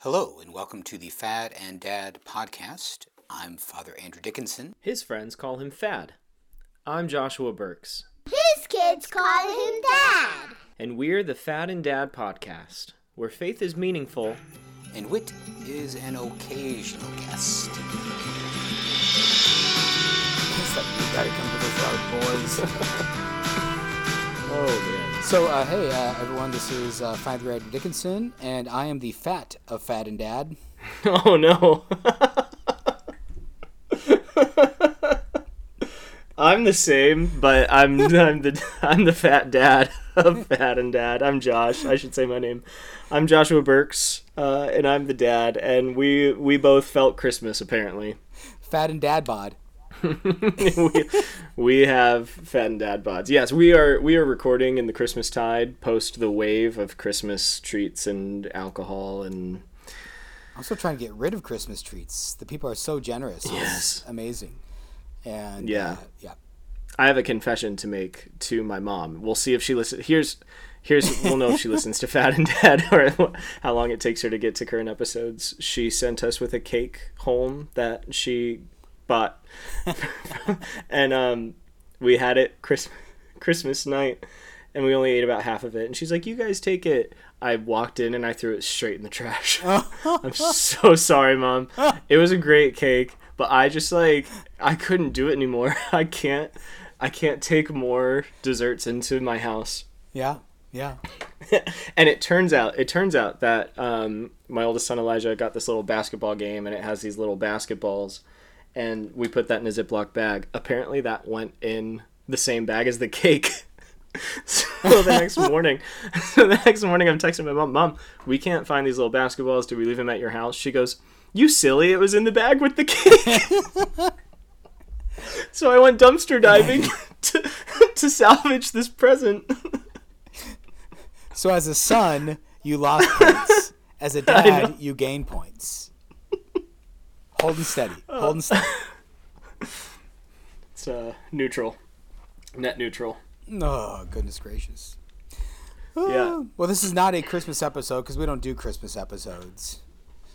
Hello, and welcome to the Fad and Dad podcast. I'm Father Andrew Dickinson. His friends call him Fad. I'm Joshua Burks, His kids call him Dad. and we're the Fad and Dad podcast, where faith is meaningful. And Wit is an occasional guest. you gotta come to this out, boys. Oh man. So, uh, hey, uh, everyone, this is uh, Father Andrew Dickinson, and I am the fat of Fat and Dad. Oh no. I'm the same, but I'm I'm the I'm the fat dad of Fat and Dad. I'm Josh. I should say my name. I'm Joshua Burks, uh, and I'm the dad. And we we both felt Christmas apparently. Fat and Dad bod. we, we have fat and dad bods. Yes, we are we are recording in the Christmas tide, post the wave of Christmas treats and alcohol and I'm still trying to get rid of Christmas treats. The people are so generous. It's Yes. amazing. And Yeah. uh, yeah. I have a confession to make to my mom. We'll see if she listens. Here's here's we'll know if she listens to Fad and Dad or how long it takes her to get to current episodes. She sent us with a cake home that she bought, and um, we had it Chris, Christmas night, and we only ate about half of it. And she's like, "You guys take it." I walked in and I threw it straight in the trash. I'm so sorry, mom. It was a great cake, but I just like I couldn't do it anymore. I can't I can't take more desserts into my house. Yeah. Yeah. and it turns out it turns out that um, my oldest son Elijah got this little basketball game and it has these little basketballs and we put that in a Ziploc bag. Apparently that went in the same bag as the cake. so the next morning so the next morning I'm texting my mom, Mom, we can't find these little basketballs. Do we leave them at your house? She goes, You silly, it was in the bag with the cake. so I went dumpster diving to, to salvage this present. So, as a son, you lost points. As a dad, you gain points. Holding steady. Holding steady. It's uh, neutral, net neutral. Oh, goodness gracious. Yeah. Well, this is not a Christmas episode because we don't do Christmas episodes.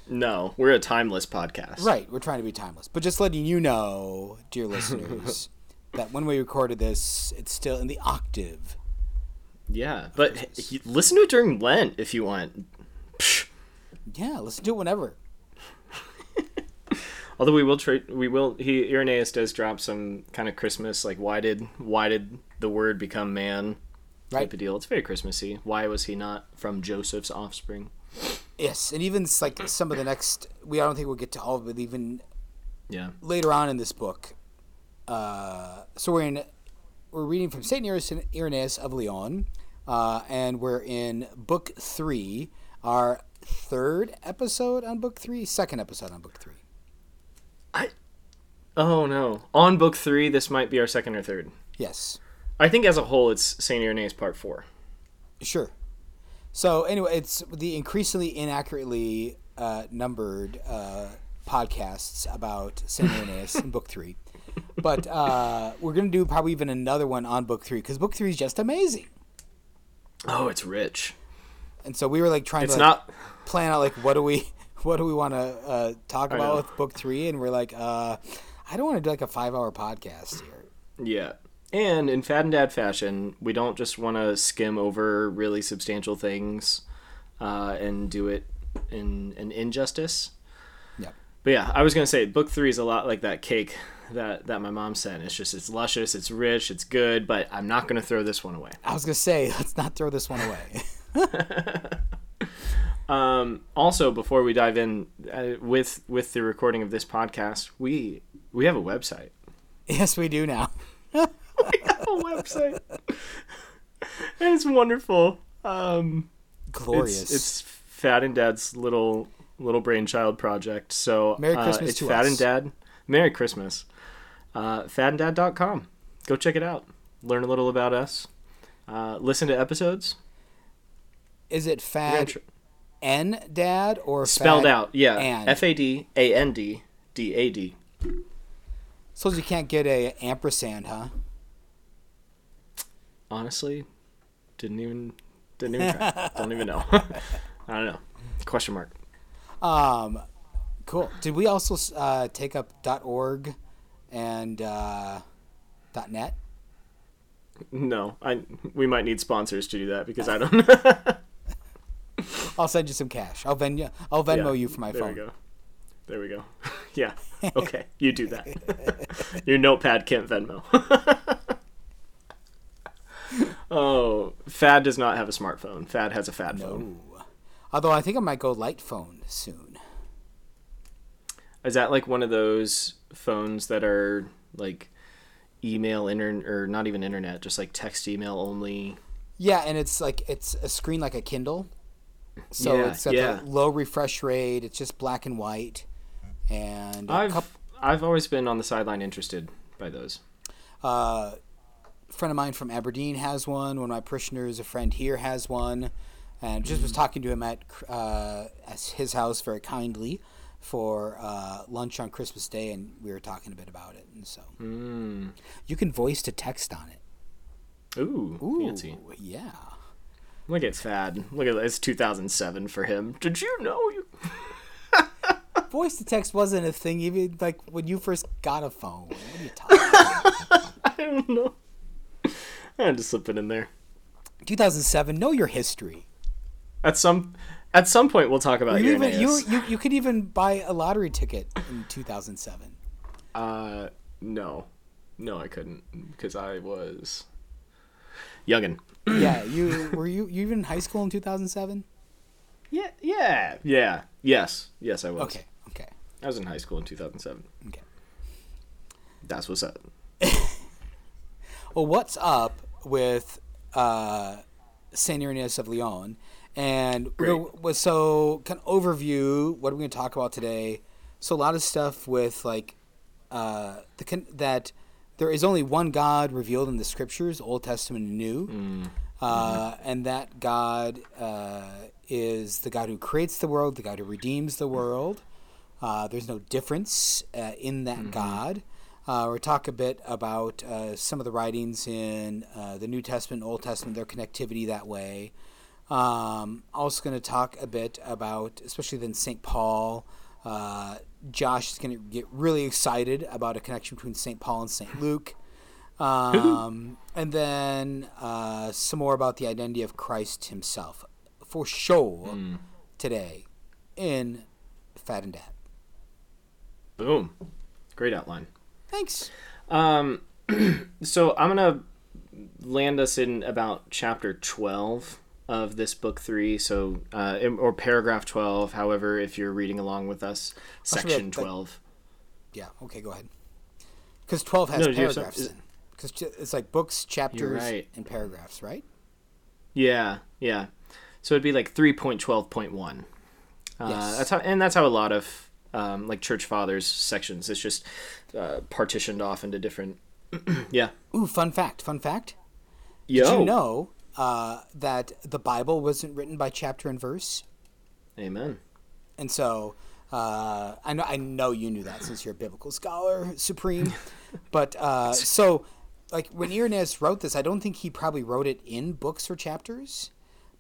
No, we're a timeless podcast. Right, we're trying to be timeless. But just letting you know, dear listeners, that when we recorded this, it's still in the octave. Yeah, but h- listen to it during Lent if you want. Psh. Yeah, listen to it whenever. Although we will try, we will. He Irenaeus does drop some kind of Christmas like why did why did the word become man type Right. of deal. It's very Christmassy. Why was he not from Joseph's offspring? Yes, and even like some of the next, we I don't think we'll get to all of it. Even Yeah. later on in this book, uh, so we're in, we're reading from Saint Irenaeus- Irenaeus of Lyon, uh, and we're in book three, our third episode on book three, second episode on book three. I. Oh no! On book three, this might be our second or third. Yes. I think as a whole, it's Saint Irenaeus part four. Sure. So anyway, it's the increasingly inaccurately uh, numbered uh, podcasts about Saint Irenaeus in book three, but uh, we're gonna do probably even another one on book three because book three is just amazing. Oh, it's rich. And so we were like trying It's to like, not. plan out like what do we what do we want to uh, talk I about know. with book three, and we're like, uh, I don't want to do like a five hour podcast here. Yeah. And in Fad and Dad fashion, we don't just want to skim over really substantial things uh, and do it in an injustice. Yeah. But yeah, I was gonna say book three is a lot like that cake that that my mom sent. It's just it's luscious, it's rich, it's good, but I'm not gonna throw this one away. I was gonna say let's not throw this one away. Um, also, before we dive in uh, with with the recording of this podcast, we we have a website. yes, we do now. we have a website, it's wonderful. Um, Glorious. It's, it's Fad and Dad's little little brainchild project. So Merry uh, Christmas it's to Fat us. and Dad. Merry Christmas. Uh, fadanddad.com. Go check it out. Learn a little about us. Uh, listen to episodes. is it fad tr- N dad or spelled fad out. Yeah. F A D A N D D A D. Suppose you can't get a ampersand, huh? Honestly, didn't even didn't even try. Don't even know. I don't know. Question mark. Um, cool. Did we also uh, take up .org and uh, .net? No, I we might need sponsors to do that because I don't. I'll send you some cash. I'll Venmo. I'll Venmo Yeah, you for my there phone. There we go. There we go. yeah. Okay, you do that. Your notepad can't Venmo. oh, Fad does not have a smartphone. Fad has a Fad phone. Although I think I might go light phone soon. Is that like one of those phones that are like email internet or not even internet, just like text email only? Yeah, and it's like it's a screen like a Kindle. So Yeah, it's got yeah. the low refresh rate. It's just black and white. And a I've coup- I've always been on the sideline interested by those. uh, friend of mine from Aberdeen has one. One of my parishioners, a friend here, has one. And just Mm-hmm. was talking to him at uh, his house very kindly for uh, lunch on Christmas Day, and we were talking a bit about it. And so Mm. you can voice to text on it. Ooh, Ooh, fancy. yeah. Look at Fad. Look at it's 2007 for him. Did you know you? Voice to text wasn't a thing even like when you first got a phone. What are you talking? about? I don't know. I had to slip it in there. 2007. Know your history. At some at some point, we'll talk about You your even you, you you could even buy a lottery ticket in 2007. Uh, no, no, I couldn't because I was youngin. yeah, you were you you even in high school in 2007? Yeah, yeah, yeah. Yes, yes, I was. Okay, okay, I was in high school in 2007. okay. That's what's up. Well, what's up with uh, Saint Irenaeus of Lyon? And we're Great. gonna- was so kind of overview. What are we going to talk about today? So a lot of stuff with like uh, the that there is only one God revealed in the scriptures, Old Testament and New, uh, and that God uh, is the God who creates the world, the God who redeems the world. Uh, there's no difference uh, in that God. Uh, we'll talk a bit about uh, some of the writings in uh, the New Testament, Old Testament, their connectivity that way. Um, also going to talk a bit about, especially then St. Paul. Josh is going to get really excited about a connection between St. Paul and St. Luke. Um, and then uh, some more about the identity of Christ himself for sure today in Fad and Dad. Boom. Great outline. Thanks. Um, so I'm gonna land us in about chapter 12 of this book three. So, uh, or paragraph 12. However, if you're reading along with us, section have- 12. Yeah, okay, go ahead. Because 12 has No, do you have some- paragraphs. Because it's like books, chapters, right. and paragraphs, right? Yeah, yeah. So it'd be like 3.12.1. Uh, Yes. That's how, and that's how a lot of um, like church fathers sections. It's just uh, partitioned off into different. yeah. Ooh, fun fact, fun fact. Yo. Did you know uh, that the Bible wasn't written by chapter and verse? Amen. And so uh, I know I know you knew that since you're a biblical scholar supreme. but uh, so like when Irenaeus wrote this, I don't think he probably wrote it in books or chapters,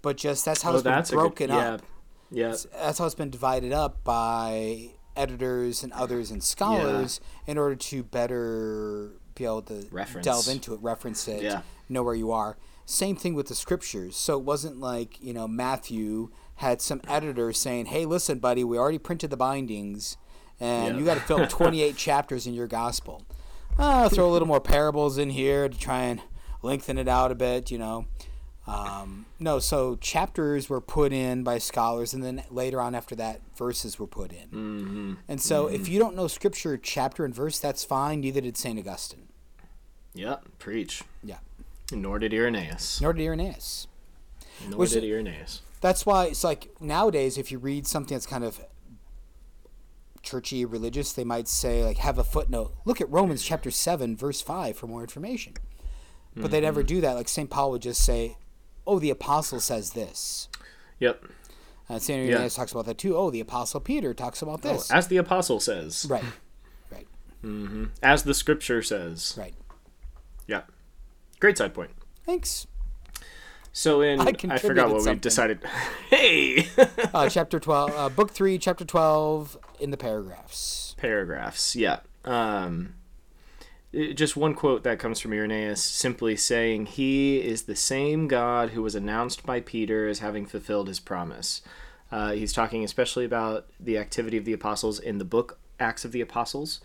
but just that's how Oh, it's been that's a good- broken up. Yeah. Yeah. That's how it's been divided up by editors and others and scholars in order to better be able to Reference. delve into it, reference it, Yeah. know where you are. Same thing with the scriptures. So it wasn't like, you know, Matthew had some editor saying, hey, listen, buddy, we already printed the bindings and Yeah. you got to fill 28 chapters in your gospel. Uh, throw a little more parables in here to try and lengthen it out a bit, you know. Um, no, so chapters were put in by scholars, and then later on after that, verses were put in. Mm-hmm. And so, if you don't know scripture chapter and verse, that's fine. Neither did Saint Augustine. Yep. Preach. Yeah, Nor did Irenaeus. nor did Irenaeus. Nor Was did Irenaeus. That's why it's like nowadays, if you read something that's kind of churchy, religious, they might say like have a footnote. Look at Romans chapter seven, verse five for more information. But they never do that. Like Saint Paul would just say, "Oh, the apostle says this." Yep. Uh, Saint Yeah. Irenaeus talks about that too. Oh, the apostle Peter talks about Oh, this. as the apostle says. right, right, As the scripture says. right. Yeah. Great side point. Thanks. So in I I, forgot what something. we decided. hey, uh, chapter 12, uh, book 3, chapter 12, in the paragraphs. paragraphs. Yeah. Um, just one quote that comes from Irenaeus simply saying, He is the same God who was announced by Peter as having fulfilled his promise. Uh, he's talking especially about the activity of the apostles in the book Acts of the Apostles,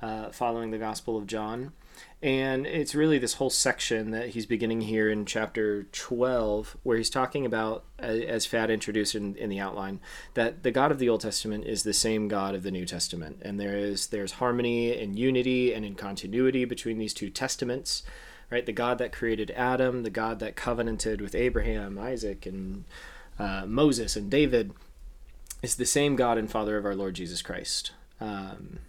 uh, following the Gospel of John. And it's really this whole section that he's beginning here in chapter 12, where he's talking about, as Fad introduced in, in the outline, that the God of the Old Testament is the same God of the New Testament. And there is there's harmony and unity and in continuity between these two testaments. Right? The God that created Adam, the God that covenanted with Abraham, Isaac, and uh, Moses and David is the same God and Father of our Lord Jesus Christ. Um,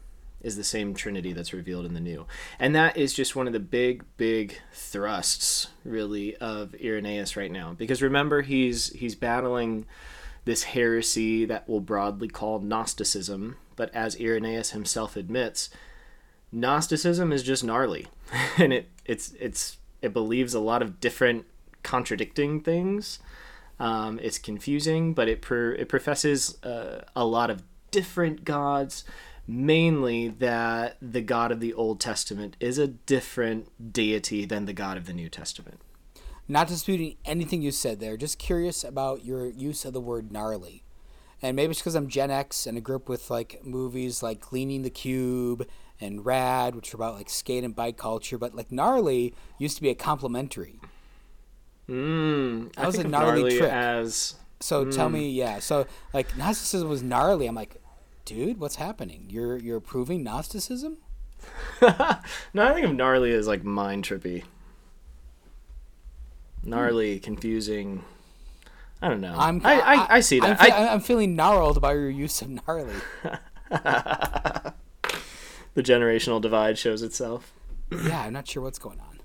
is the same Trinity that's revealed in the New. And that is just one of the big, big thrusts, really, of Irenaeus right now. Because remember, he's he's battling this heresy that we'll broadly call Gnosticism, but as Irenaeus himself admits, Gnosticism is just gnarly, and it it's it's it believes a lot of different contradicting things. Um, it's confusing, but it per, it professes uh, a lot of different gods. Mainly that the God of the Old Testament is a different deity than the God of the New Testament. Not disputing anything you said there, just curious about your use of the word gnarly. And maybe it's because I'm Gen X and a grew up with like movies like Gleaming the Cube and Rad, which are about like skate and bike culture, but like gnarly used to be a complimentary. Mm, That was think a of gnarly trick. as So tell me, yeah. So like Gnosticism was gnarly. I'm like, dude, what's happening? You're you're approving Gnosticism? no, I think of gnarly as like mind trippy, gnarly, confusing. I don't know. I'm I, I, I see I'm, that. fe- I, I'm feeling gnarled by your use of gnarly. the generational divide shows itself. yeah, I'm not sure what's going on.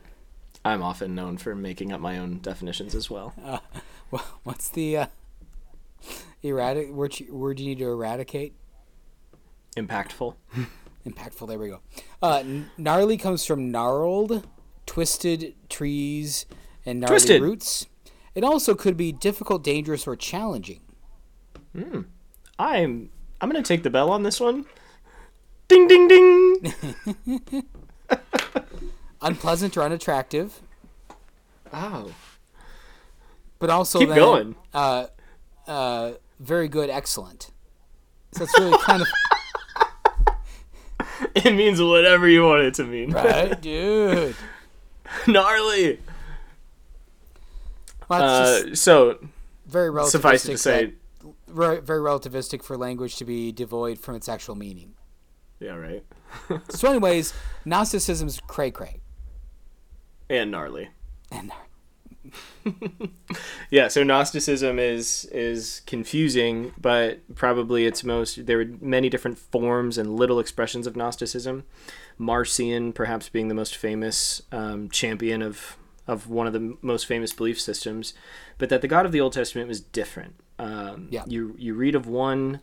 I'm often known for making up my own definitions as well. Wha- What's the uh, erratic word? You, word you need to eradicate? Impactful. Impactful. There we go. Uh, gnarly comes from gnarled, twisted trees and gnarly Twisted. roots. It also could be difficult, dangerous, or challenging. Hmm. I'm I'm gonna take the bell on this one. Ding ding ding. Unpleasant or unattractive, oh, but also keep then, going. Uh, uh, very good, excellent. So it's really kind of It means whatever you want it to mean. right, dude. Gnarly. Well, Uh, so very relativistic. suffice it to say, very, very relativistic for language to be devoid from its actual meaning. yeah, right. So, anyways, Gnosticism's cray cray. And gnarly. And Yeah, so Gnosticism is is confusing, but probably its most there were many different forms and little expressions of Gnosticism. Marcion, perhaps being the most famous um, champion of of one of the most famous belief systems, but that the God of the Old Testament was different. Um, Yeah. You you read of one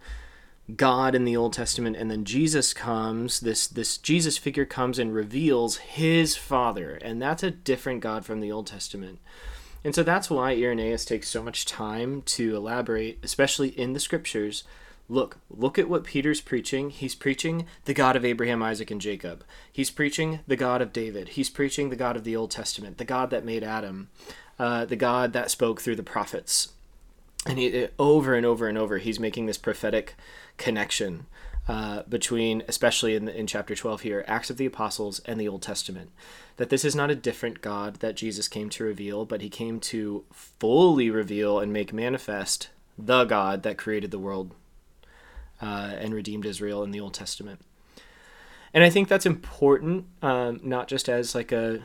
God in the Old Testament, and then Jesus comes. This this Jesus figure comes and reveals His Father, and that's a different God from the Old Testament. And so that's why Irenaeus takes so much time to elaborate, especially in the scriptures. Look, look at what Peter's preaching. He's preaching the God of Abraham, Isaac, and Jacob. He's preaching the God of David. He's preaching the God of the Old Testament, the God that made Adam, uh, the God that spoke through the prophets. And he, over and over and over, he's making this prophetic connection uh, between, especially in, in chapter 12 here, Acts of the Apostles and the Old Testament. That this is not a different God that Jesus came to reveal, but he came to fully reveal and make manifest the God that created the world uh, and redeemed Israel in the Old Testament. And I think that's important, um, not just as like a,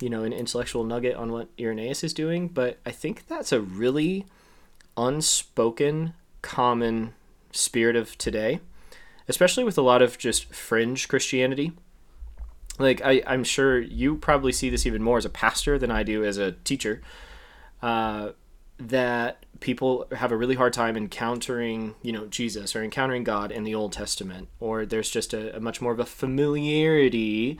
you know, an intellectual nugget on what Irenaeus is doing, but I think that's a really unspoken, common spirit of today, especially with a lot of just fringe Christianity. Like, I, I'm sure you probably see this even more as a pastor than I do as a teacher. Uh, that people have a really hard time encountering, you know, Jesus or encountering God in the Old Testament, or there's just a, a much more of a familiarity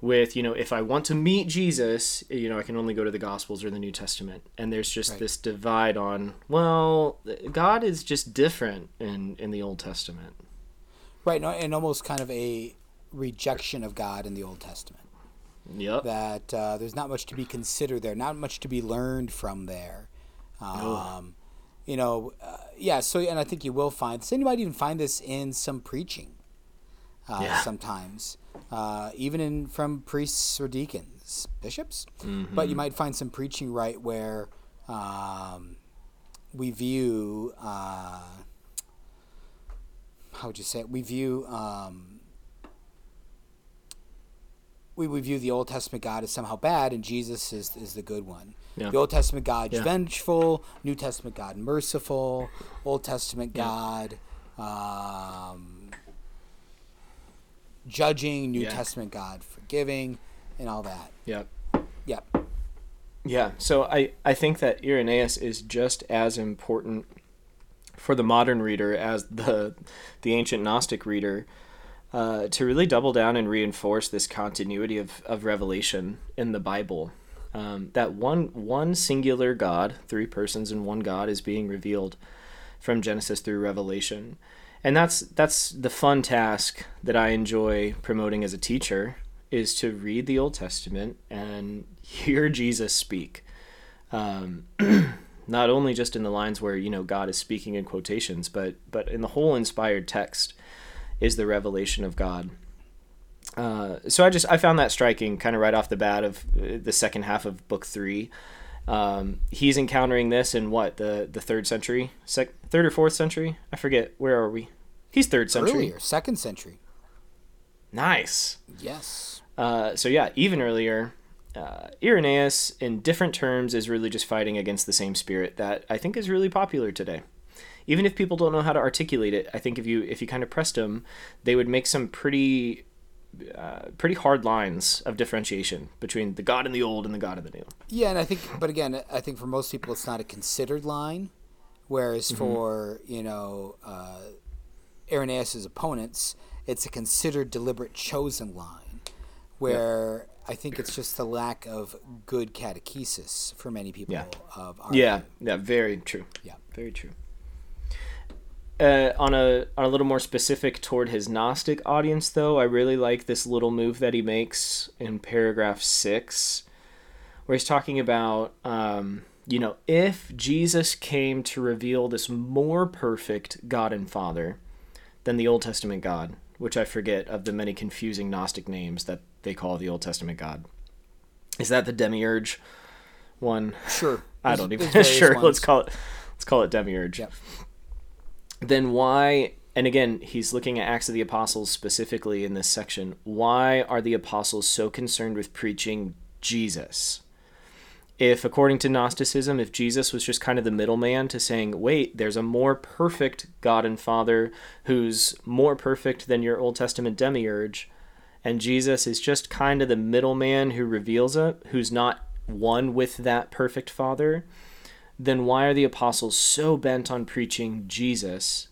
with you know if i want to meet jesus you know i can only go to the gospels or the new testament and there's just Right. this divide on well god is just different in in the old testament Right, no, and almost kind of a rejection of God in the Old Testament. yep That uh, there's not much to be considered there, not much to be learned from there. Um, you know, uh, yeah. So, and I think you will find. So you might even find this in some preaching. Uh, Yeah. Sometimes, uh, even in from priests or deacons, bishops. Mm-hmm. But you might find some preaching right where um, we view. How would you say it? We view um, we, we view the Old Testament God as somehow bad, and Jesus is is the good one. Yeah. The Old Testament God Yeah. vengeful, New Testament God merciful, Old Testament God um, judging, New Yeah. Testament God forgiving, and all that. yep Yep. Yeah, so I, I think that Irenaeus is just as important for the modern reader as the the ancient Gnostic reader uh, to really double down and reinforce this continuity of, of revelation in the Bible. Um, that one one singular God, three persons in one God, is being revealed from Genesis through Revelation, and that's that's the fun task that I enjoy promoting as a teacher is to read the Old Testament and hear Jesus speak. Um, not only just in the lines where you know God is speaking in quotations, but but in the whole inspired text is the revelation of God. Uh, so I just I found that striking, kind of right off the bat of uh, the second half of book three. Um, he's encountering this in what the the third century, sec- third or fourth century? I forget. Where are we? He's third century. Earlier, second century. Nice. Yes. Uh, so yeah, even earlier, uh, Irenaeus, in different terms, is really just fighting against the same spirit that I think is really popular today. Even if people don't know how to articulate it, I think if you if you kind of pressed them, they would make some pretty uh, pretty hard lines of differentiation between the God in the old and the God in the new. Yeah, and I think, but again, I think for most people, it's not a considered line, whereas for you know uh, Irenaeus's opponents, it's a considered, deliberate, chosen line, where I think it's just the lack of good catechesis for many people Yeah. of our Yeah, yeah, very true. Yeah. very true. Uh, on a on a little more specific toward his Gnostic audience, though, I really like this little move that he makes in paragraph six, where he's talking about, um, you know, if Jesus came to reveal this more perfect God and Father than the Old Testament God, which I forget of the many confusing Gnostic names that they call the Old Testament God. Is that the Demiurge one? Sure, I don't even there's sure. ones. Let's call it let's call it Demiurge. Yep. Then why and again, he's looking at Acts of the Apostles specifically in this section. Why are the apostles so concerned with preaching Jesus? If according to Gnosticism, if Jesus was just kind of the middleman to saying, "Wait, there's a more perfect God and Father who's more perfect than your Old Testament demiurge," and Jesus is just kind of the middleman who reveals it, who's not one with that perfect Father, then why are the apostles so bent on preaching Jesus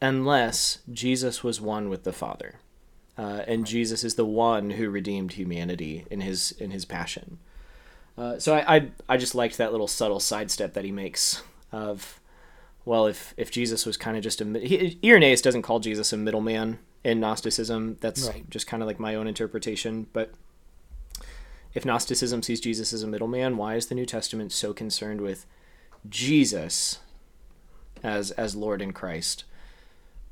unless Jesus was one with the Father? Uh, and Jesus is the one who redeemed humanity in his in his passion. Uh, so I, I I just liked that little subtle sidestep that he makes of, well, if if Jesus was kind of just a he, Irenaeus doesn't call Jesus a middleman in Gnosticism. That's Right. just kind of like my own interpretation. But if Gnosticism sees Jesus as a middleman, why is the New Testament so concerned with Jesus as as Lord and Christ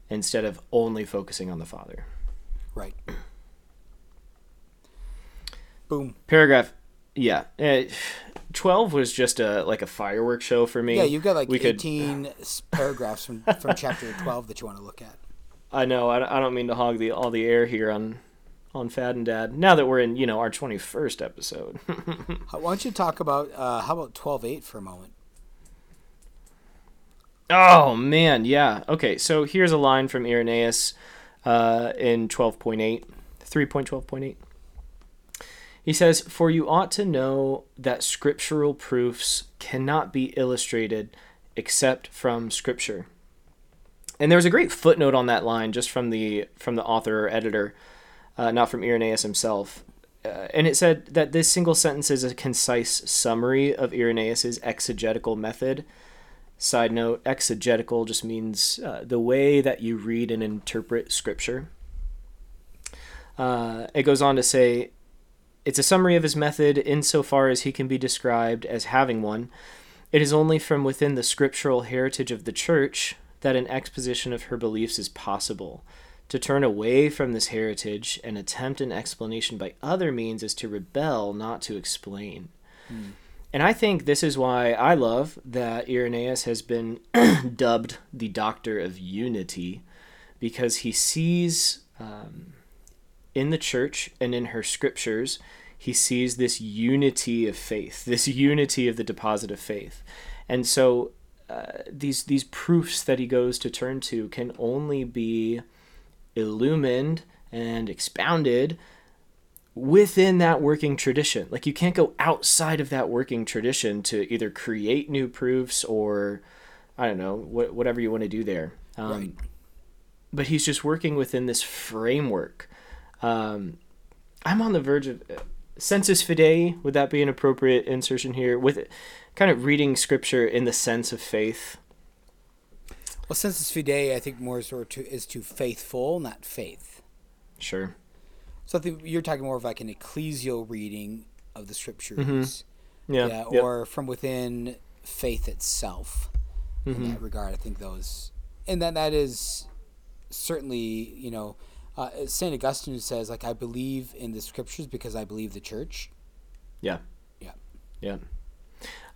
instead of only focusing on the Father? Right. Boom. Paragraph, yeah, uh, twelve was just a like a fireworks show for me. Yeah, you've got like we could. 18 s paragraphs from, from chapter 12 that you want to look at. I know. I, I don't mean to hog the all the air here on on Fad and Dad. Now that we're in, you know, our twenty first episode. Why don't you talk about, uh, how about 12.8 for a moment? Oh man, yeah. Okay, so here's a line from Irenaeus uh, in 12.8, 3.12.8. He says, "For you ought to know that scriptural proofs cannot be illustrated except from Scripture." And there was a great footnote on that line, just from the from the author or editor, uh, not from Irenaeus himself. uh, and it said that this single sentence is a concise summary of Irenaeus's exegetical method. Side note: exegetical just means uh, the way that you read and interpret scripture. Uh, it goes on to say, it's a summary of his method insofar as he can be described as having one. It is only from within the scriptural heritage of the church that an exposition of her beliefs is possible. To turn away from this heritage and attempt an explanation by other means is to rebel, not to explain. Hmm. And I think this is why I love that Irenaeus has been dubbed the Doctor of Unity, because he sees um, in the church and in her scriptures, he sees this unity of faith, this unity of the deposit of faith. And so uh, these these proofs that he goes to turn to can only be illumined and expounded within that working tradition. Like you can't go outside of that working tradition to either create new proofs or I don't know wh- whatever you want to do there. Um, right. But he's just working within this framework. Um, I'm on the verge of uh, sensus fidei. Would that be an appropriate insertion here? With kind of reading scripture in the sense of faith. Well, sensus fidei, I think more sort of to, is to faithful, not faith. Sure. So I think you're talking more of like an ecclesial reading of the scriptures. Mm-hmm. Yeah. yeah yep. Or from within faith itself. Mm-hmm. In that regard, I think those, and then that is certainly, you know, uh, Saint Augustine says like I believe in the scriptures because I believe the church. Yeah. Yeah. Yeah.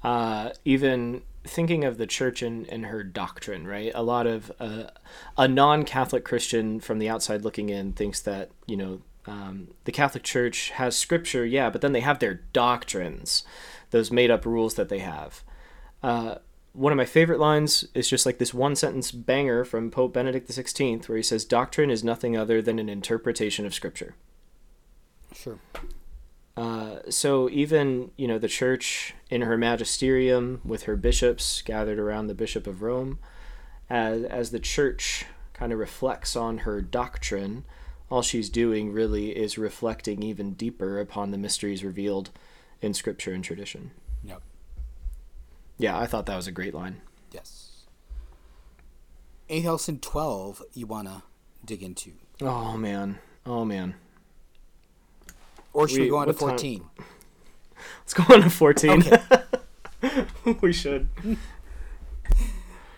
Uh, even thinking of the church and, and her doctrine, right? A lot of uh, a non-Catholic Christian from the outside looking in thinks that you know um, the Catholic Church has scripture, yeah, but then they have their doctrines, those made-up rules that they have. Uh, one of my favorite lines is just like this one sentence banger from Pope Benedict XVI, where he says, Doctrine is nothing other than an interpretation of Scripture. Sure. Uh, so even, you know, the church in her magisterium with her bishops gathered around the Bishop of Rome, as, as the church kind of reflects on her doctrine, all she's doing really is reflecting even deeper upon the mysteries revealed in Scripture and tradition. Yep. Yeah, I thought that was a great line. Yes. Anything else in 12 you want to dig into? Oh, man. Oh, man. Or should we, we go on to 14? Time? Let's go on to 14. Okay. we should.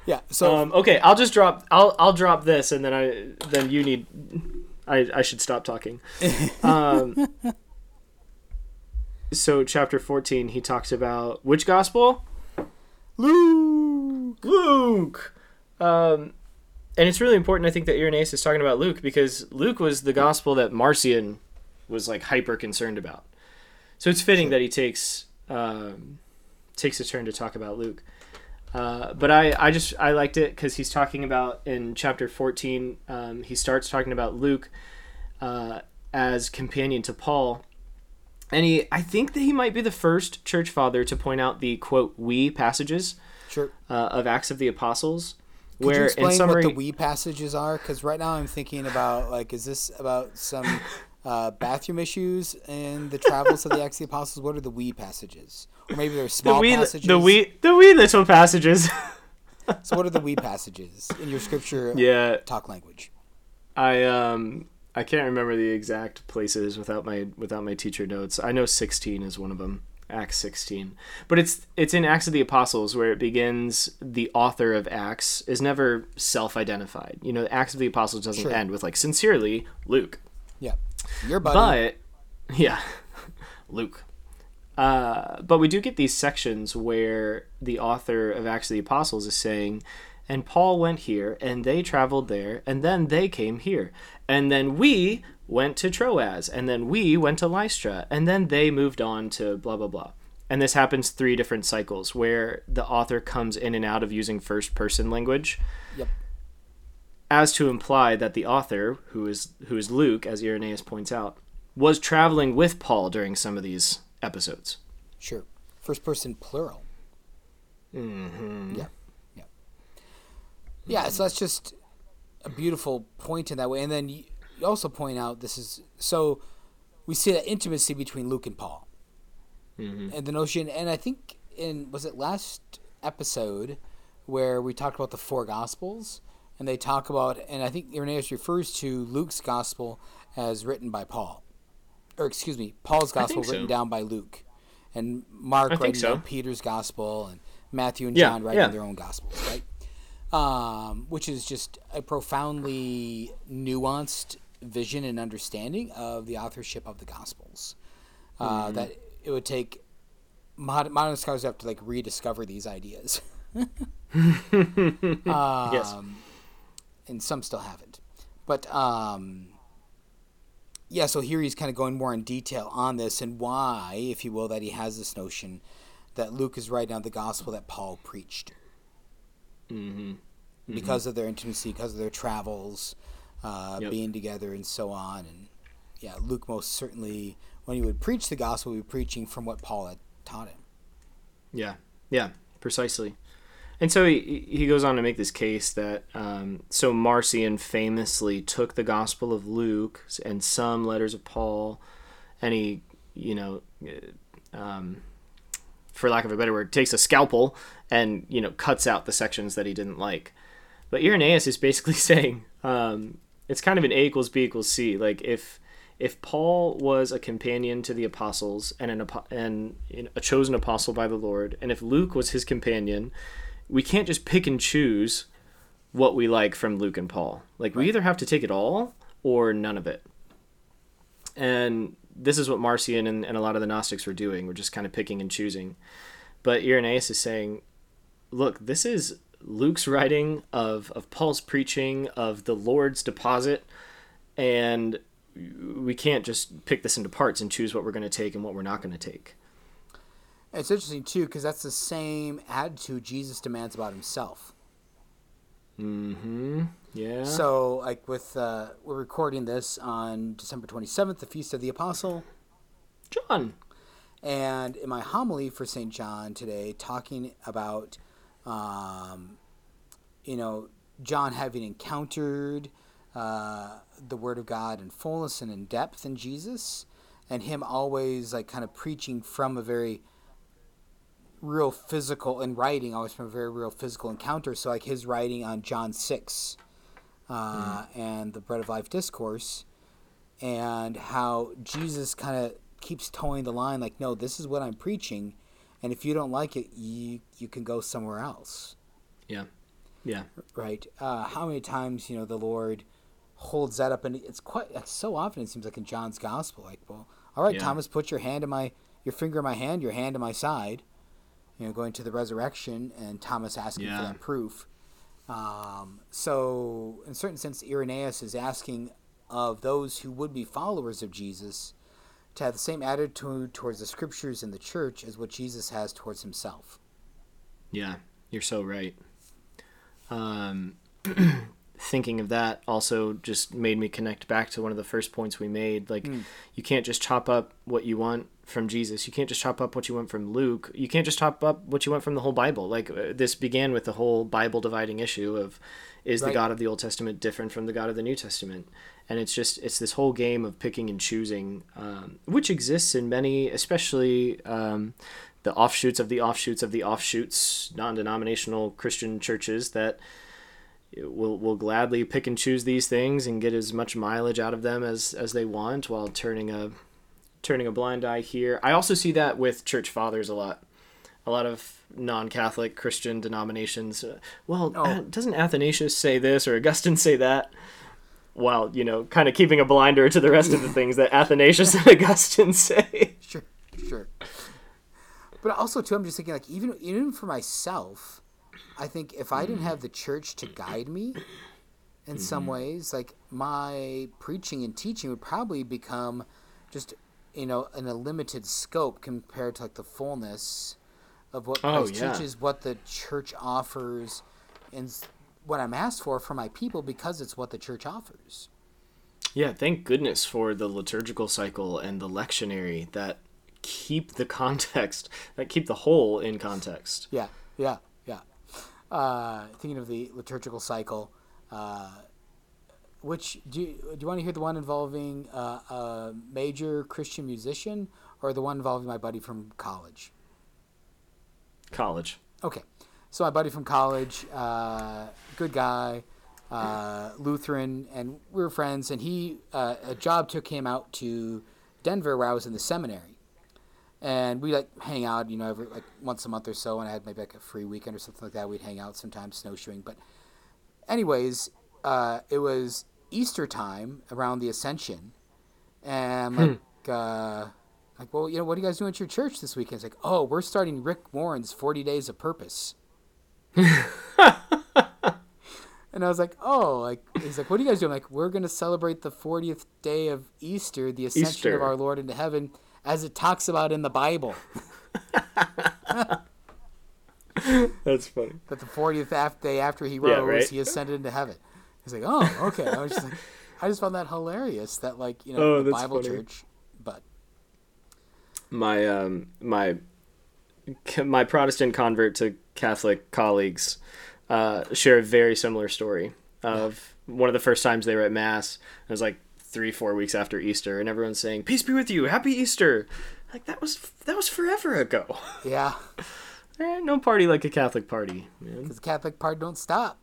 Yeah. So um, okay, I'll just drop. I'll I'll drop this, and then I then you need. I I should stop talking. Um, so chapter fourteen, he talks about which gospel? Luke. Luke. Um, and it's really important, I think, that Irenaeus is talking about Luke because Luke was the gospel that Marcion was like hyper concerned about. So it's fitting that he takes um, takes a turn to talk about Luke. Uh, but I, I just I liked it because he's talking about in chapter 14 um, he starts talking about Luke uh, as companion to Paul and he I think that he might be the first church father to point out the quote we passages sure. uh, of Acts of the Apostles. Could where you explain summary, what the we passages are? Because right now I'm thinking about like, is this about some uh, bathroom issues in the travels of the Acts of the Apostles? What are the we passages? Or maybe they're small the wee, passages. The we the wee little passages. so what are the we passages in your scripture? Yeah, talk language. I um I can't remember the exact places without my without my teacher notes. I know 16 is one of them. Acts 16. But it's it's in Acts of the Apostles where it begins the author of Acts is never self-identified. You know, Acts of the Apostles doesn't sure. end with like sincerely Luke. Yeah. Your buddy. But yeah. Luke. Uh, but we do get these sections where the author of Acts of the Apostles is saying, and Paul went here, and they traveled there, and then they came here. And then we went to Troas, and then we went to Lystra, and then they moved on to blah, blah, blah. And this happens three different cycles where the author comes in and out of using first person language. Yep. As to imply that the author, who is who is Luke, as Irenaeus points out, was traveling with Paul during some of these episodes. Sure. First person plural. Mm-hmm. Yeah. Yeah. Yeah, so that's just a beautiful point in that way. And then you also point out this is so we see that intimacy between Luke and Paul, and the notion. And I think in was it last episode where we talked about the four Gospels, and they talk about, and I think Irenaeus refers to Luke's Gospel as written by Paul, or excuse me, Paul's Gospel so. written down by Luke, and Mark I writing so. down Peter's Gospel, and Matthew and Yeah, John writing yeah. their own Gospels, right? um, which is just a profoundly nuanced vision and understanding of the authorship of the Gospels. Uh, Mm-hmm. That it would take modern, modern scholars have to like rediscover these ideas. um, Yes. And some still haven't. But um, yeah, so here he's kind of going more in detail on this and why, if you will, that he has this notion that Luke is writing down the gospel that Paul preached Mm-hmm. because of their intimacy, because of their travels, uh, Yep. being together, and so on. And yeah, Luke most certainly, when he would preach the gospel, would be preaching from what Paul had taught him. Yeah, yeah, precisely. And so he, he goes on to make this case that um, so Marcion famously took the Gospel of Luke and some letters of Paul, and he, you know, uh, um, for lack of a better word, takes a scalpel and you know cuts out the sections that he didn't like. But Irenaeus is basically saying um, it's kind of an A equals B equals C. Like if if Paul was a companion to the apostles and an and a chosen apostle by the Lord, and if Luke was his companion, we can't just pick and choose what we like from Luke and Paul. Like we either have to take it all or none of it. And this is what Marcion and, and a lot of the Gnostics were doing. We're just kind of picking and choosing. But Irenaeus is saying, look, this is Luke's writing of, of Paul's preaching of the Lord's deposit, and we can't just pick this into parts and choose what we're going to take and what we're not going to take. It's interesting too because that's the same attitude Jesus demands about himself. Mm-hmm. Yeah. So, like with uh, we're recording this on December twenty seventh, the feast of the apostle, John. and in my homily for Saint John today, talking about, um, you know, John having encountered uh, the Word of God in fullness and in depth in Jesus, and him always like kind of preaching from a very real physical in writing always from a very real physical encounter. So like his writing on John six, uh, and the Bread of Life discourse, and how Jesus kind of keeps toeing the line, like, no, this is what I'm preaching, and if you don't like it, you you can go somewhere else, Yeah. Yeah. right? Uh, how many times you know the Lord holds that up, and it's quite it's so often it seems like in John's gospel, like, well, all right, Yeah. Thomas, put your hand in my your finger in my hand, your hand in my side, you know, going to the resurrection, and Thomas asking for that proof. Um, so, in a certain sense, Irenaeus is asking of those who would be followers of Jesus to have the same attitude towards the scriptures and the church as what Jesus has towards himself. Yeah, you're so right. Um, thinking of that also just made me connect back to one of the first points we made. Like, you can't just chop up what you want from Jesus. You can't just chop up what you want from Luke. You can't just chop up what you want from the whole Bible. Like, uh, this began with the whole Bible dividing issue of is the God of the Old Testament different from the God of the New Testament? And it's just, it's this whole game of picking and choosing, um, which exists in many, especially. Um, the offshoots of the offshoots of the offshoots, non-denominational Christian churches that will will gladly pick and choose these things and get as much mileage out of them as as they want, while turning a turning a blind eye here. I also see that with church fathers a lot. A lot of non-Catholic Christian denominations. uh, well, Oh. doesn't Athanasius say this or Augustine say that? While you know, kind of keeping a blinder to the rest of the things that Athanasius and Augustine say. Sure, sure. But also too, I'm just thinking like even even for myself, I think if I didn't have the church to guide me, in some mm-hmm. ways, like my preaching and teaching would probably become just you know in a limited scope compared to like the fullness of what Oh, Christ yeah. teaches, what the church offers, and what I'm asked for for my people because it's what the church offers. Yeah, thank goodness for the liturgical cycle and the lectionary that keep the context, that keep the whole in context. Yeah, yeah. Uh, thinking of the liturgical cycle, uh, which do you, do you want to hear the one involving uh, a major Christian musician or the one involving my buddy from college? College. Okay, so my buddy from college, uh, good guy, uh, Lutheran, and we were friends. And he, uh, a job took him out to Denver where I was in the seminary, and we like hang out, you know, every like once a month or so. And I had maybe like a free weekend or something like that. We'd hang out sometimes snowshoeing. But, anyways, uh, it was Easter time around the Ascension, and like. Uh, like, well, you know, what are you guys doing at your church this weekend? It's like, oh, we're starting Rick Warren's 40 Days of Purpose. and I was like, oh, like, he's like, what are you guys doing? like, we're going to celebrate the 40th day of Easter, the ascension Easter. of our Lord into heaven, as it talks about in the Bible. That's funny. That the 40th day after he rose, Yeah, right. he ascended into heaven. He's like, oh, okay. I was just like, I just found that hilarious that, like, you know, Oh, the Bible funny. church, but my um my my Protestant convert to Catholic colleagues uh, share a very similar story of one of the first times they were at mass. It was like three four weeks after Easter, and everyone's saying "Peace be with you, Happy Easter." Like that was that was forever ago. yeah, Eh, no party like a Catholic party, because the Catholic party don't stop.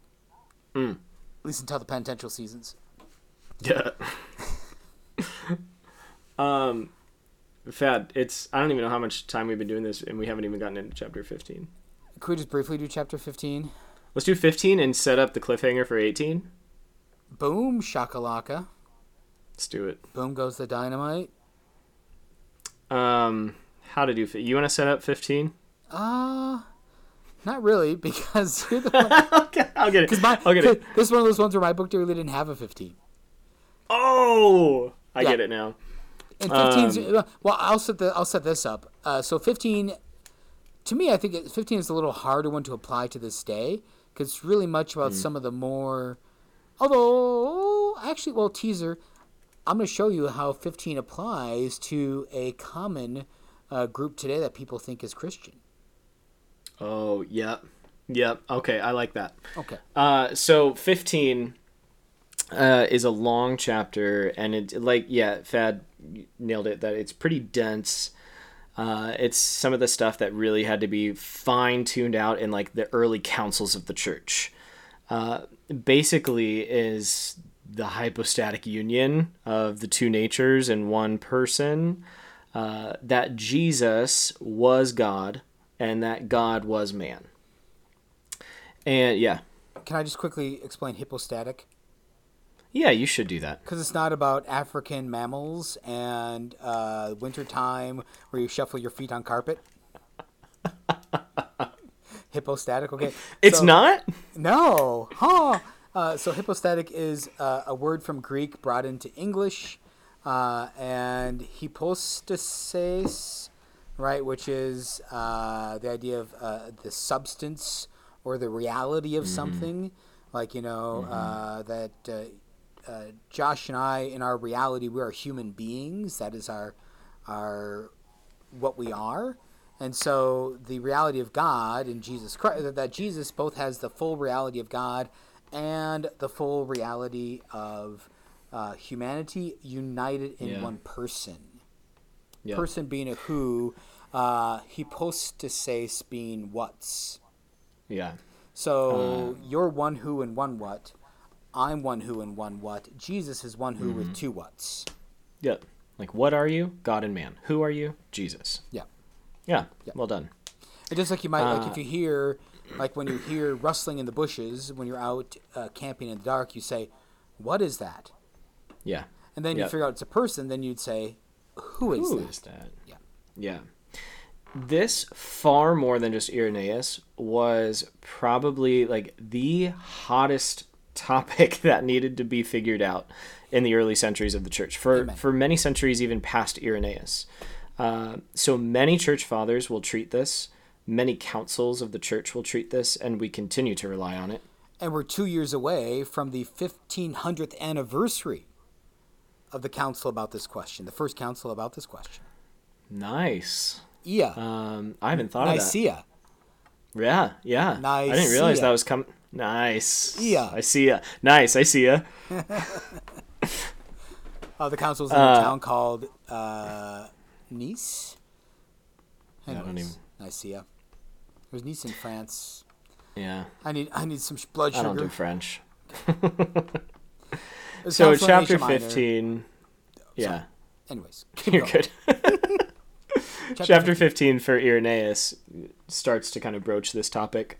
Mm. At least until the penitential seasons. Yeah. um, Fad, it's I don't even know how much time we've been doing this, and we haven't even gotten into chapter fifteen. Could we just briefly do chapter 15? Let's do fifteen and set up the cliffhanger for eighteen. Boom, shakalaka. Let's do it. Boom goes the dynamite. Um, how to do? fi- You want to set up fifteen? Uh, not really, because you're the one. okay, I'll get it. My, I'll get it. This is one of those ones where my book really didn't have a 15. Oh, I Yeah. get it now. And 15's, Um, well, I'll set the I'll set this up. Uh, so 15, to me, I think it, 15 is a little harder one to apply to this day because it's really much about some of the more. Although, actually, well, teaser, I'm going to show you how 15 applies to a common uh, group today that people think is Christian. Oh, yeah. yep. Okay, I like that. Okay. Uh, so fifteen uh, is a long chapter, and it like yeah, Fad nailed it. That it's pretty dense. Uh, it's some of the stuff that really had to be fine tuned out in like the early councils of the church. Uh, basically, is the hypostatic union of the two natures in one person. Uh, that Jesus was God and that God was man. And yeah, Can I just quickly explain hypostatic? yeah, you should do that. Because it's not about African mammals and uh, wintertime where you shuffle your feet on carpet. hypostatic, okay. It's So- not. No, huh? Uh, so hypostatic is uh, a word from Greek brought into English, uh, and hypostasis, right, which is uh, the idea of uh, the substance or the reality of something. Like you know uh, that uh, uh, Josh and I, in our reality, we are human beings. That is our our what we are. And so the reality of God in Jesus Christ, that Jesus both has the full reality of God and the full reality of uh, humanity united in Yeah. one person. Yeah. Person being a who, uh, hypostasis being what's. Yeah. So you're one who and one what. I'm one who and one what. Jesus is one who with two whats. Yep. Like, what are you? God and man. Who are you? Jesus. Yeah. Yeah. Well done. And just like you might, like Uh, if you hear, like when you hear rustling in the bushes when you're out uh, camping in the dark, you say, "What is that?" Yeah. And then you figure out it's a person. Then you'd say, "Who is Who that?" is that? Yeah. Yeah. This far more than just Irenaeus was probably like the hottest topic that needed to be figured out in the early centuries of the church for Amen. for many centuries even past Irenaeus. Uh, so many church fathers will treat this. Many councils of the church will treat this, and we continue to rely on it. And we're two years away from the 1500th anniversary of the council about this question, the first council about this question. Nice. Ea, Um, I haven't thought of that. Nicaea. Yeah, yeah. Nice I didn't realize that was coming. Nice. Yeah. I see ya. Nice. I see ya. Uh, the council's in a Uh, town called uh, Nice. I don't even- Nicaea. There's Nice in France. Yeah. I need I need some blood I don't do French. So chapter 15. Yeah. Anyways, keep You're going. good. Chapter 15 for Irenaeus starts to kind of broach this topic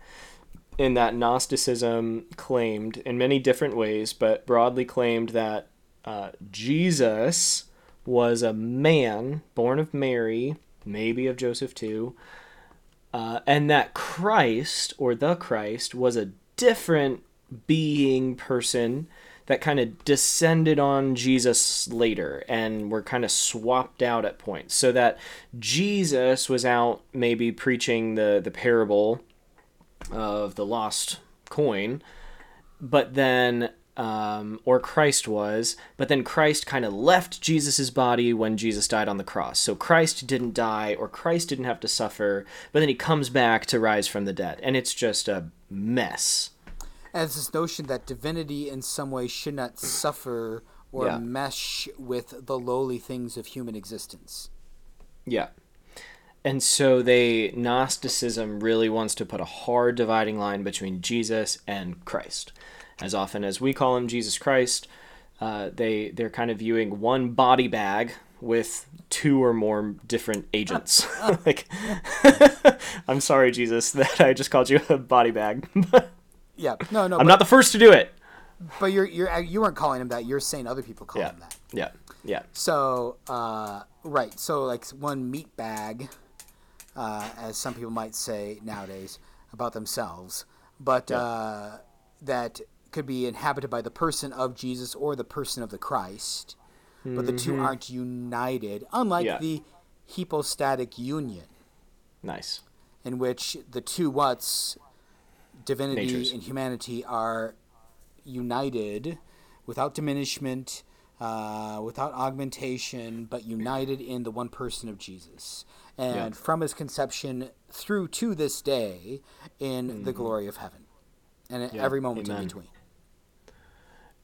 in that Gnosticism claimed in many different ways, but broadly claimed that uh, Jesus was a man born of Mary, maybe of Joseph too, uh, and that Christ or the Christ was a different being person that kind of descended on Jesus later and were kind of swapped out at points. So that Jesus was out maybe preaching the the parable of the lost coin but then um, or Christ was, but then Christ kind of left Jesus' body when Jesus died on the cross. So Christ didn't die, or Christ didn't have to suffer, but then he comes back to rise from the dead. And it's just a mess. as this notion that divinity in some way should not suffer or Yeah. mesh with the lowly things of human existence. Yeah. And so they Gnosticism really wants to put a hard dividing line between Jesus and Christ. As often as we call him Jesus Christ, uh, they they're kind of viewing one body bag with two or more different agents. like, I'm sorry, Jesus, that I just called you a body bag. Yeah, no, no, I'm but, not the first to do it. but you're you're you weren't calling him that. You're saying other people call Yeah, him that. yeah, yeah, So, uh, right. So, like one meat bag, uh, as some people might say nowadays about themselves, but uh, that could be inhabited by the person of Jesus or the person of the Christ, but the two aren't united, unlike Mm-hmm. Yeah. the hypostatic union, nice. in which the two what's divinity Natures. and humanity are united without diminishment, uh, without augmentation, but united in the one person of Jesus. And Yeah. from his conception through to this day in the glory of heaven. And Mm-hmm. Yeah. every moment Amen. in between.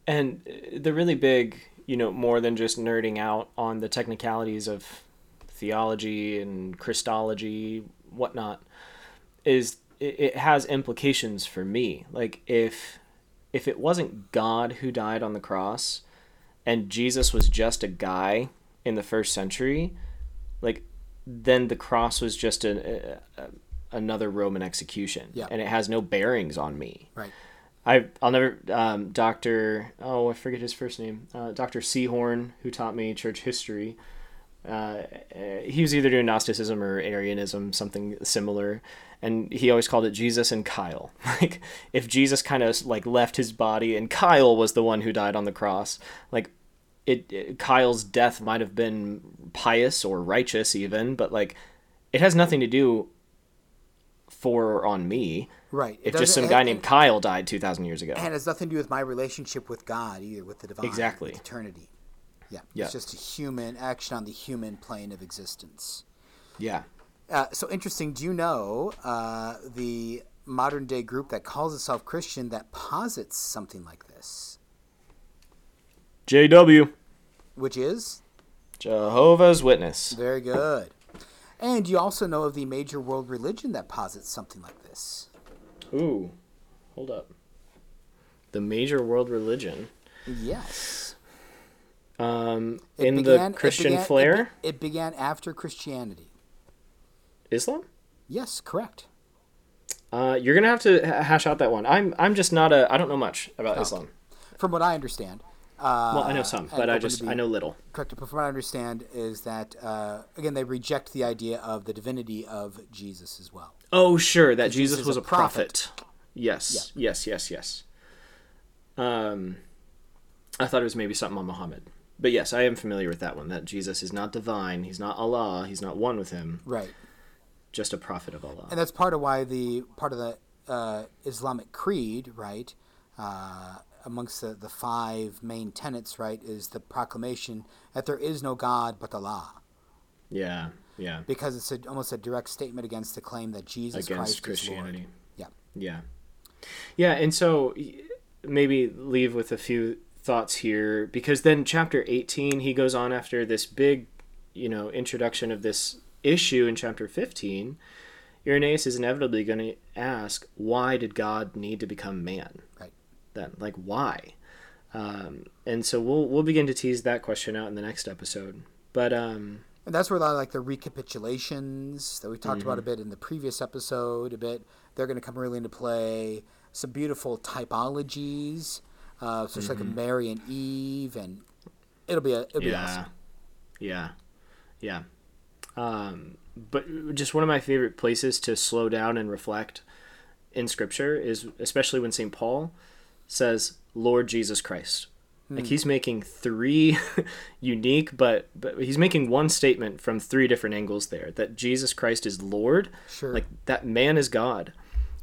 And uh, the really big, you know, more than just nerding out on the technicalities of theology and Christology, whatnot, is it, has implications for me. Like if if it wasn't God who died on the cross, and Jesus was just a guy in the first century, like then the cross was just a, a, a another Roman execution, Yeah. and it has no bearings on me. Right. I I'll never um, Doctor oh I forget his first name uh, Doctor Seahorn who taught me church history. Uh, uh, he was either doing Gnosticism or Arianism, something similar, and he always called it Jesus and Kyle. Like if Jesus kind of like left his body and Kyle was the one who died on the cross, like it, it Kyle's death might have been pious or righteous even, but like it has nothing to do for on me. Right. It If just some guy and- named Kyle died two thousand years ago. And it has nothing to do with my relationship with God either, with the divine, Exactly. eternity. Yeah. Yeah. It's just a human action on the human plane of existence. Yeah. Uh, so interesting. Do you know uh, the modern day group that calls itself Christian that posits something like this, JW. which is Jehovah's Witness. very good. And you also know of the major world religion that posits something like this. Ooh. Hold up. The major world religion. Yes. Um, It in began- the it Christian began- it flair, be- It, began after Christianity. Islam. Yes, correct. Uh, you're gonna have to hash out that one. I'm I'm just not a I don't know much Oh. about Islam. From what I understand. Uh, Well, I know some, but I just I know little. correct. But from what I understand is that uh, again they reject the idea of the divinity of Jesus as well. Oh, sure, that Jesus Jesus was a a prophet. Yes, yes, yes, yes. Um, I thought it was maybe something on Muhammad, but yes, I am familiar with that one. That Jesus is not divine. He's not Allah. He's not one with Him. Right. Just a prophet of Allah. and that's part of why the part of the uh, Islamic creed, right, uh, amongst the, the five main tenets, right, is the proclamation that there is no God but Allah, Yeah, yeah. because it's a, almost a direct statement against the claim that Jesus Against Christ is Lord. Christianity. Yeah. Yeah. Yeah, and so maybe leave with a few thoughts here because then chapter 18 he goes on after this big, you know, introduction of this issue in chapter 15. Irenaeus is inevitably going to ask, why did God need to become man? Then, like, why? Um, and so we'll we'll begin to tease that question out in the next episode. But um, And that's where a lot of like the recapitulations that we talked about a bit in the previous episode, a bit, they're going to come really into play. Some beautiful typologies, uh, such like a Mary and Eve, and it'll be a, it'll be awesome. yeah, yeah. Um, but just one of my favorite places to slow down and reflect in Scripture is especially when St. Paul says, "Lord Jesus Christ." Like hmm. he's making three unique, but but he's making one statement from three different angles there. That Jesus Christ is Lord, Sure. like that man is God,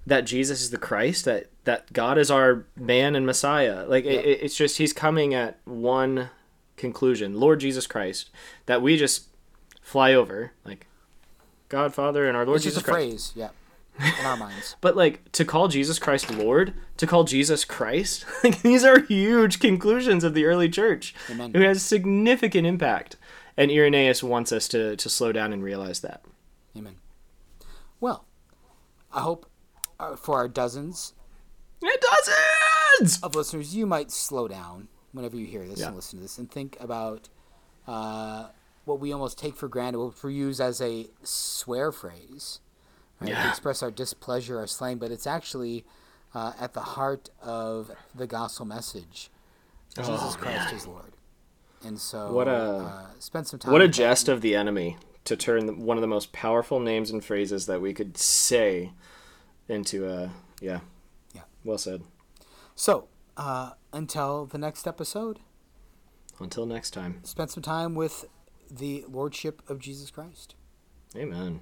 that Jesus is the Christ, that that God is our man and Messiah. Like it, it- it's just he's coming at one conclusion, Lord Jesus Christ, that we just fly over, like God Father and our Lord It's just Jesus a Christ. phrase, yeah, in our minds. But like to call Jesus Christ Lord, to call Jesus Christ, like these are huge conclusions of the early church, Amen. who has significant impact. And Irenaeus wants us to to slow down and realize that. Amen. Well, I hope uh, for our dozens It doesn't. of listeners, you might slow down whenever you hear this Yeah. and listen to this and think about uh, what we almost take for granted, what we use as a swear phrase right, to Yeah. express our displeasure or slang, but it's actually uh, at the heart of the gospel message. Jesus Oh, Christ man. is Lord. And so What a- uh, spend some time. What a jest of the enemy to turn one of the most powerful names and phrases that we could say into a yeah. Yeah. Well said. So, uh, until the next episode, Until next time. spend some time with the Lordship of Jesus Christ. Amen.